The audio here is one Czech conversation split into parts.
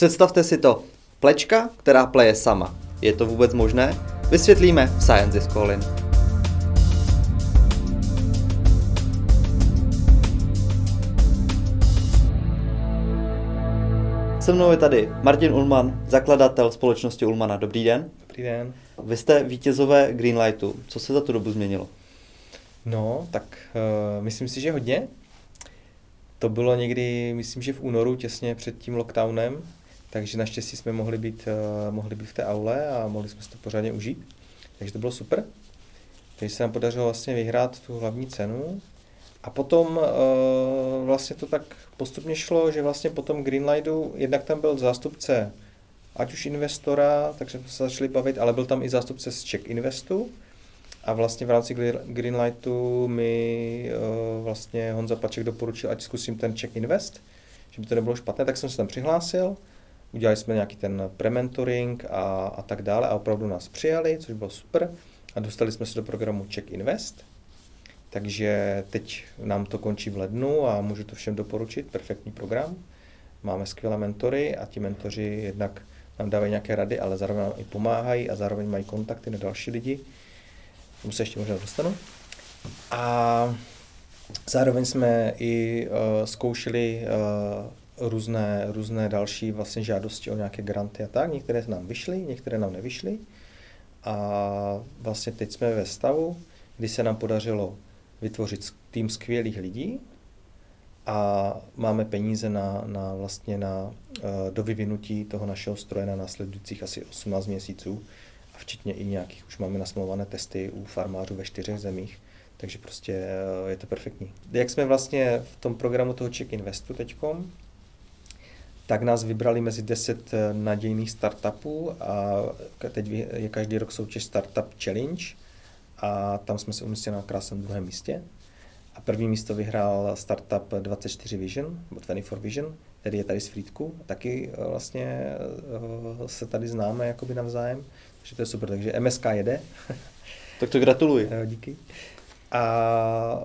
Představte si to. Plečka, která pleje sama. Je to vůbec možné? Vysvětlíme v Science is Calling. Se mnou je tady Martin Ulman, zakladatel společnosti Ulmana. Dobrý den. Dobrý den. Vy jste vítězové Greenlightu. Co se za tu dobu změnilo? No, tak uh, myslím si, že hodně. To bylo někdy, myslím, že v únoru, těsně před tím lockdownem, takže naštěstí jsme mohli být, uh, mohli být v té aule a mohli jsme si to pořádně užít. Takže to bylo super. Takže se nám podařilo vlastně vyhrát tu hlavní cenu. A potom uh, vlastně to tak postupně šlo, že vlastně potom Greenlightu, jednak tam byl zástupce ať už investora, takže jsme se začali bavit, ale byl tam i zástupce z Czech Investu, a vlastně v rámci Greenlightu mi uh, vlastně Honza Paček doporučil, ať zkusím ten Check Invest, že by to nebylo špatné, tak jsem se tam přihlásil. Udělali jsme nějaký ten prementoring a, a tak dále a opravdu nás přijali, což bylo super. A dostali jsme se do programu Check Invest. Takže teď nám to končí v lednu a můžu to všem doporučit. Perfektní program. Máme skvělé mentory a ti mentoři jednak nám dávají nějaké rady, ale zároveň nám i pomáhají a zároveň mají kontakty na další lidi tomu se ještě možná dostanu. A zároveň jsme i uh, zkoušeli uh, různé, různé další vlastně žádosti o nějaké granty a tak. Některé nám vyšly, některé nám nevyšly. A vlastně teď jsme ve stavu, kdy se nám podařilo vytvořit tým skvělých lidí a máme peníze na, na vlastně na uh, do vyvinutí toho našeho stroje na následujících asi 18 měsíců včetně i nějakých, už máme nasmluvané testy u farmářů ve čtyřech zemích, takže prostě eh, je to perfektní. Jak jsme vlastně v tom programu toho Check Investu teďkom, tak nás vybrali mezi 10 eh, nadějných startupů a teď je každý rok soutěž Startup Challenge a tam jsme se umístili na krásném druhém místě. A první místo vyhrál startup 24 Vision, nebo 24 Vision, který je tady z Frýdku. Taky eh, vlastně se tady známe jakoby navzájem. Takže to je super, takže MSK jede. Tak to gratuluji. Díky. A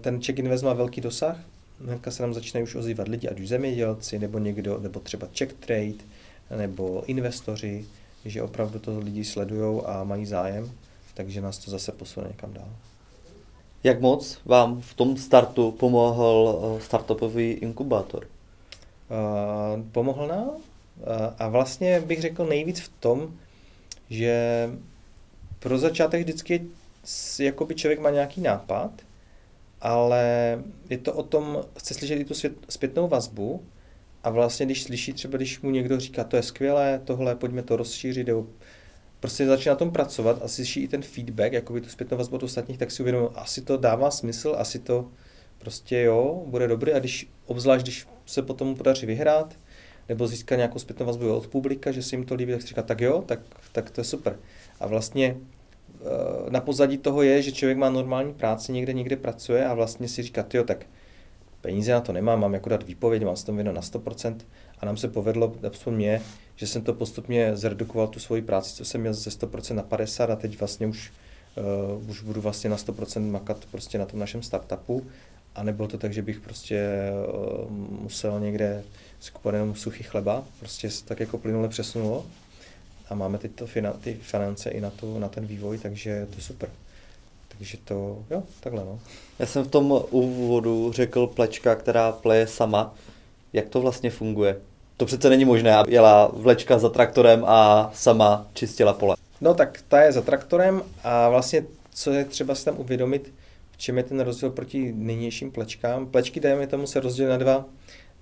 ten check invest má velký dosah. Hnedka se nám začínají už ozývat lidi, ať už zemědělci, nebo někdo, nebo třeba check trade, nebo investoři, že opravdu to lidi sledují a mají zájem, takže nás to zase posune někam dál. Jak moc vám v tom startu pomohl eh, startupový inkubátor? Uh, pomohl nám uh, a vlastně bych řekl nejvíc v tom, že pro začátek vždycky jakoby člověk má nějaký nápad, ale je to o tom, chce slyšet i tu zpětnou vazbu a vlastně když slyší třeba, když mu někdo říká, to je skvělé, tohle, pojďme to rozšířit, nebo prostě začíná na tom pracovat a slyší i ten feedback, jakoby tu zpětnou vazbu od ostatních, tak si uvědomí, asi to dává smysl, asi to prostě jo, bude dobrý a když, obzvlášť když se potom podaří vyhrát, nebo získat nějakou zpětnou vazbu od publika, že se jim to líbí, tak si říká, tak jo, tak, tak to je super. A vlastně na pozadí toho je, že člověk má normální práci, někde někde pracuje a vlastně si říká, jo, tak peníze na to nemám, mám jako dát výpověď, mám se tam na 100% a nám se povedlo, aspoň mě, že jsem to postupně zredukoval tu svoji práci, co jsem měl ze 100% na 50 a teď vlastně už, uh, už budu vlastně na 100% makat prostě na tom našem startupu. A nebylo to tak, že bych prostě uh, musel někde skupovat jenom suchý chleba, prostě se tak jako plynule přesunulo a máme teď to fina, ty finance i na, tu, na ten vývoj, takže je to super. Takže to, jo, takhle no. Já jsem v tom úvodu řekl plečka, která pleje sama. Jak to vlastně funguje? To přece není možné, aby jela vlečka za traktorem a sama čistila pole. No tak ta je za traktorem a vlastně co je třeba si tam uvědomit, v čem je ten rozdíl proti nynějším plečkám. Plečky, dejme tomu, se rozdělí na dva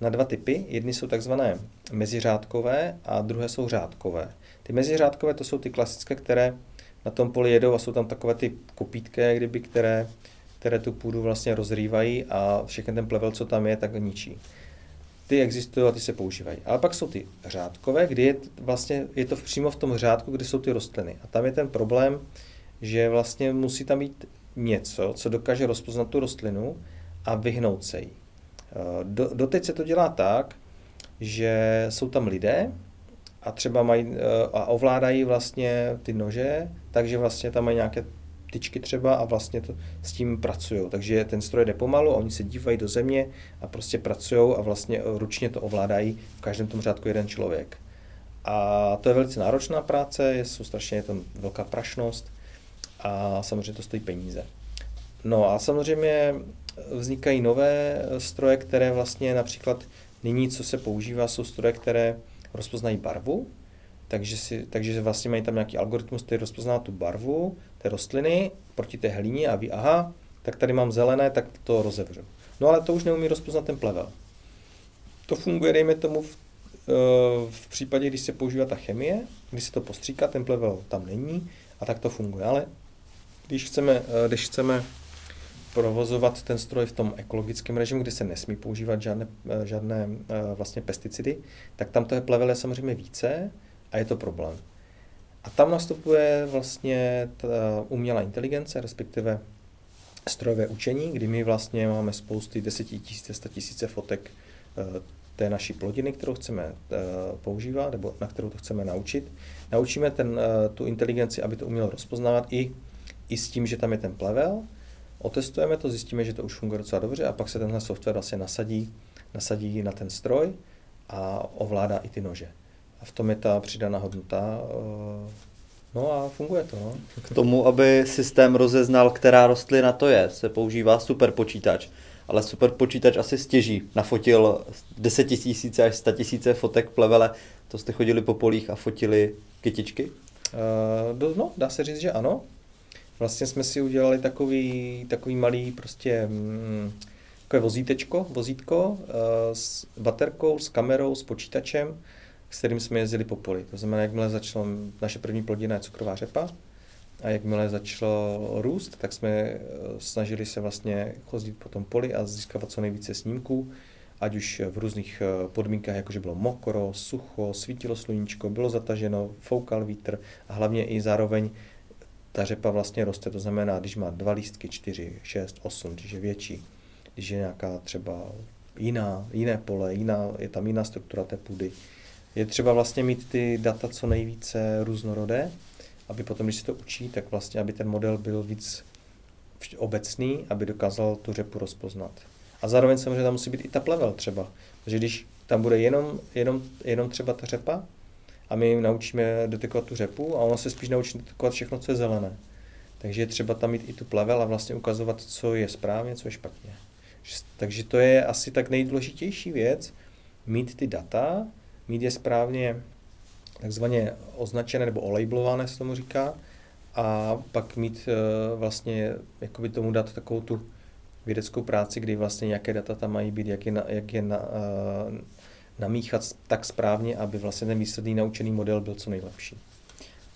na dva typy. Jedny jsou takzvané meziřádkové a druhé jsou řádkové. Ty meziřádkové to jsou ty klasické, které na tom poli jedou a jsou tam takové ty kopítky, kdyby, které, které tu půdu vlastně rozrývají a všechny ten plevel, co tam je, tak ničí. Ty existují a ty se používají. Ale pak jsou ty řádkové, kdy je vlastně je to přímo v tom řádku, kde jsou ty rostliny. A tam je ten problém, že vlastně musí tam být něco, co dokáže rozpoznat tu rostlinu a vyhnout se jí. Do, doteď se to dělá tak, že jsou tam lidé a třeba mají eh, a ovládají vlastně ty nože, takže vlastně tam mají nějaké tyčky třeba a vlastně to, s tím pracují. Takže ten stroj jde pomalu, oni se dívají do země a prostě pracují a vlastně ručně to ovládají v každém tom řádku jeden člověk. A to je velice náročná práce, je, jsou strašně je tam velká prašnost a samozřejmě to stojí peníze. No a samozřejmě vznikají nové stroje, které vlastně například nyní, co se používá, jsou stroje, které rozpoznají barvu, takže, si, takže vlastně mají tam nějaký algoritmus, který rozpozná tu barvu té rostliny proti té hlíně a ví, aha, tak tady mám zelené, tak to rozevřu. No ale to už neumí rozpoznat ten plevel. To funguje, dejme tomu, v, eh, v případě, když se používá ta chemie, když se to postříká, ten plevel tam není a tak to funguje. Ale když chceme, eh, když chceme provozovat ten stroj v tom ekologickém režimu, kde se nesmí používat žádné, eh, žádné vlastně pesticidy, tak tam to je plevel samozřejmě více, a je to problém. A tam nastupuje vlastně ta umělá inteligence, respektive strojové učení, kdy my vlastně máme spousty desetitisíce, statisíce fotek eh, té naší plodiny, kterou chceme eh, používat, nebo na kterou to chceme naučit. Naučíme ten, eh, tu inteligenci, aby to umělo rozpoznávat i, i s tím, že tam je ten plevel. Otestujeme to, zjistíme, že to už funguje docela dobře a pak se tenhle software vlastně nasadí, nasadí na ten stroj a ovládá i ty nože. A v tom je ta přidaná hodnota. Eh, no a funguje to. No. K tomu, aby systém rozeznal, která rostlina to je, se používá super počítač. Ale super počítač asi stěží. Nafotil 10 tisíce až 100 tisíce fotek plevele. To jste chodili po polích a fotili kytičky? Uh, no, dá se říct, že ano. Vlastně jsme si udělali takový, takový malý prostě mm, takové vozítečko, vozítko uh, s baterkou, s kamerou, s počítačem, s kterým jsme jezdili po poli. To znamená, jakmile začala naše první plodina je cukrová řepa, a jakmile začalo růst, tak jsme eh, snažili se vlastně chodit po tom poli a získávat co nejvíce snímků, ať už v různých eh, podmínkách, jakože bylo mokro, sucho, svítilo sluníčko, bylo zataženo, foukal vítr a hlavně i zároveň ta řepa vlastně roste, to znamená, když má dva lístky, čtyři, šest, osm, když je větší, když je nějaká třeba jiná, jiné pole, jiná, je tam jiná struktura té půdy, je třeba vlastně mít ty data co nejvíce různorodé, aby potom, když se to učí, tak vlastně, aby ten model byl víc obecný, aby dokázal tu řepu rozpoznat. A zároveň samozřejmě tam musí být i ta plevel třeba. Takže když tam bude jenom, jenom, jenom třeba ta řepa a my jim naučíme detekovat tu řepu a ona se spíš naučí detekovat všechno, co je zelené. Takže je třeba tam mít i tu plevel a vlastně ukazovat, co je správně, co je špatně. Takže to je asi tak nejdůležitější věc, mít ty data, mít je správně takzvaně označené nebo olejblované se tomu říká a pak mít eh, vlastně, jakoby tomu dát takovou tu vědeckou práci, kdy vlastně nějaké data tam mají být, jak je, na, jak je na, uh, namíchat tak správně, aby vlastně ten výsledný naučený model byl co nejlepší.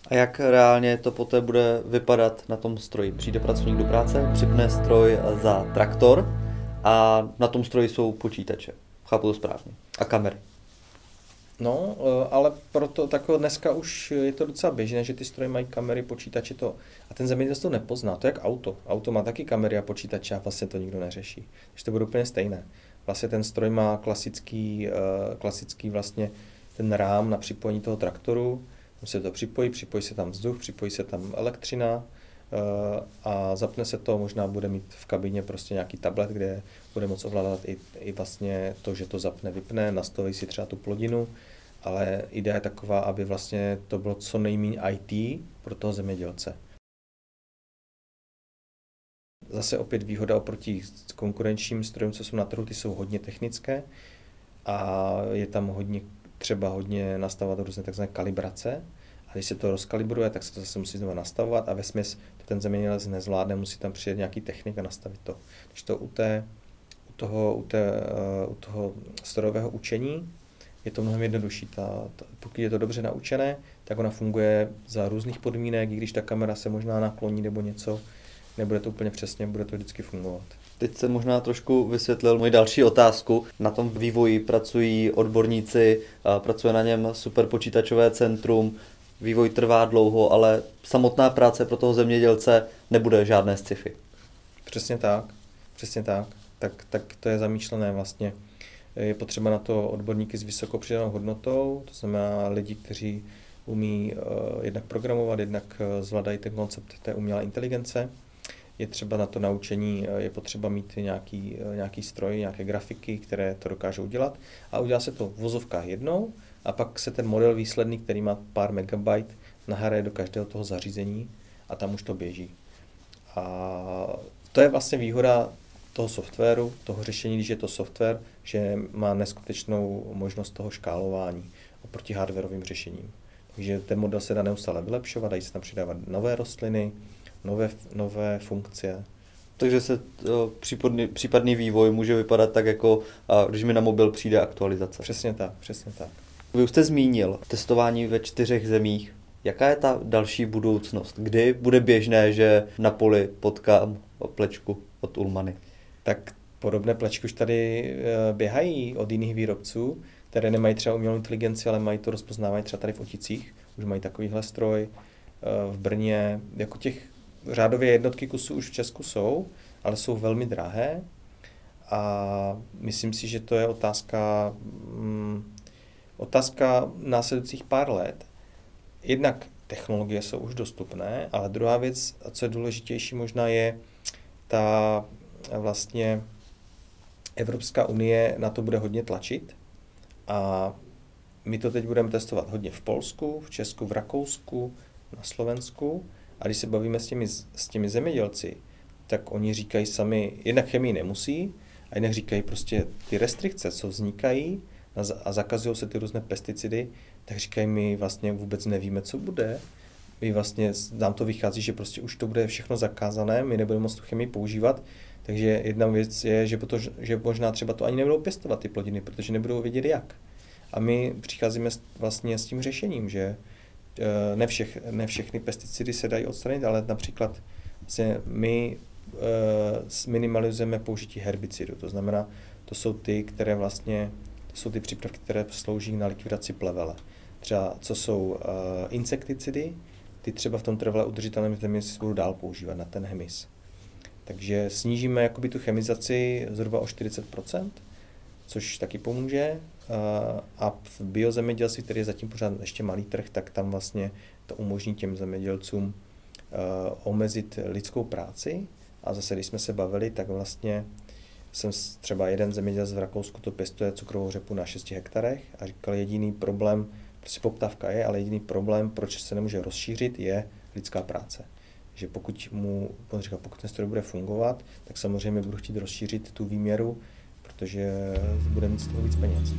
A jak reálně to poté bude vypadat na tom stroji? Přijde pracovník do práce, připne stroj za traktor a na tom stroji jsou počítače. Chápu to správně. A kamery. No, eh, ale proto tako dneska už je to docela běžné, že ty stroje mají kamery, počítače to a ten zemědělec to nepozná. To je jak auto. Auto má taky kamery a počítače a vlastně to nikdo neřeší. Takže to bude úplně stejné. Vlastně ten stroj má klasický, eh, klasický vlastně ten rám na připojení toho traktoru, tam se to připojí, připojí se tam vzduch, připojí se tam elektřina eh, a zapne se to, možná bude mít v kabině prostě nějaký tablet, kde bude moct ovládat i, i vlastně to, že to zapne, vypne, nastaví si třeba tu plodinu, ale idea je taková, aby vlastně to bylo co nejméně IT pro toho zemědělce. Zase opět výhoda oproti konkurenčním strojům, co jsou na trhu, ty jsou hodně technické a je tam hodně, třeba hodně nastavovat různé takzvané kalibrace. A když se to rozkalibruje, tak se to zase musí znovu nastavovat a ve smysl to ten zemědělec nezvládne, musí tam přijet nějaký technik a nastavit to. Když to u, té, u, toho, u, té, u toho strojového učení je to mnohem jednodušší. Ta, ta, pokud je to dobře naučené, tak ona funguje za různých podmínek, i když ta kamera se možná nakloní nebo něco, nebude to úplně přesně, bude to vždycky fungovat. Teď se možná trošku vysvětlil moji další otázku. Na tom vývoji pracují odborníci, pracuje na něm superpočítačové centrum, vývoj trvá dlouho, ale samotná práce pro toho zemědělce nebude žádné sci-fi. Přesně tak, přesně tak. Tak, tak to je zamýšlené vlastně je potřeba na to odborníky s vysokou přidanou hodnotou, to znamená lidi, kteří umí uh, jednak programovat, jednak uh, zvládají ten koncept té umělé inteligence. Je třeba na to naučení, je potřeba mít nějaký, nějaký stroj, nějaké grafiky, které to dokážou dělat. A udělá se to v vozovkách jednou a pak se ten model výsledný, který má pár megabyte, nahraje do každého toho zařízení a tam už to běží. A to je vlastně výhoda toho softwaru, toho řešení, když je to software, že má neskutečnou možnost toho škálování oproti hardwareovým řešením. Takže ten model se dá neustále vylepšovat, dají se tam přidávat nové rostliny, nové, nové funkce. Takže se případný, případný vývoj může vypadat tak, jako když mi na mobil přijde aktualizace. Přesně tak, přesně tak. Vy už jste zmínil testování ve čtyřech zemích. Jaká je ta další budoucnost? Kdy bude běžné, že na poli potkám plečku od Ulmany? Tak podobné plečky už tady eh, běhají od jiných výrobců, které nemají třeba umělou inteligenci, ale mají to rozpoznávání třeba tady v Oticích. Už mají takovýhle stroj. Eh, v Brně, jako těch řádově jednotky kusů už v Česku jsou, ale jsou velmi drahé. A myslím si, že to je otázka, mm, otázka následujících pár let, jednak technologie jsou už dostupné, ale druhá věc, a co je důležitější možná, je ta vlastně Evropská unie na to bude hodně tlačit a my to teď budeme testovat hodně v Polsku, v Česku, v Rakousku, na Slovensku a když se bavíme s těmi, s těmi zemědělci, tak oni říkají sami, jednak chemii nemusí a jinak říkají prostě ty restrikce, co vznikají a zakazují se ty různé pesticidy, tak říkají, my vlastně vůbec nevíme, co bude. My vlastně, nám to vychází, že prostě už to bude všechno zakázané, my nebudeme moct tu chemii používat, takže jedna věc je, že, to, že možná třeba to ani nebudou pěstovat ty plodiny, protože nebudou vědět jak. A my přicházíme vlastně s tím řešením, že ne, všech, ne všechny pesticidy se dají odstranit, ale například vlastně my uh, minimalizujeme použití herbicidů. To znamená, to jsou ty, které vlastně, to jsou ty přípravky, které slouží na likvidaci plevele třeba co jsou uh, insekticidy, ty třeba v tom trvale udržitelném země se budou dál používat na ten hemis. Takže snížíme jakoby tu chemizaci zhruba o 40%, což taky pomůže. Uh, a v biozemědělství, který je zatím pořád ještě malý trh, tak tam vlastně to umožní těm zemědělcům uh, omezit lidskou práci. A zase, když jsme se bavili, tak vlastně jsem třeba jeden zemědělec v Rakousku to pěstuje cukrovou řepu na 6 hektarech a říkal, jediný problém, Prostě poptávka je, ale jediný problém, proč se nemůže rozšířit, je lidská práce. Že pokud mu, říká, pokud ten stroj bude fungovat, tak samozřejmě budu chtít rozšířit tu výměru, protože bude mít z toho víc peněz.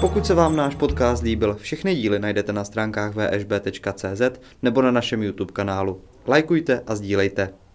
Pokud se vám náš podcast líbil, všechny díly najdete na stránkách vsb.cz nebo na našem YouTube kanálu. Lajkujte a sdílejte.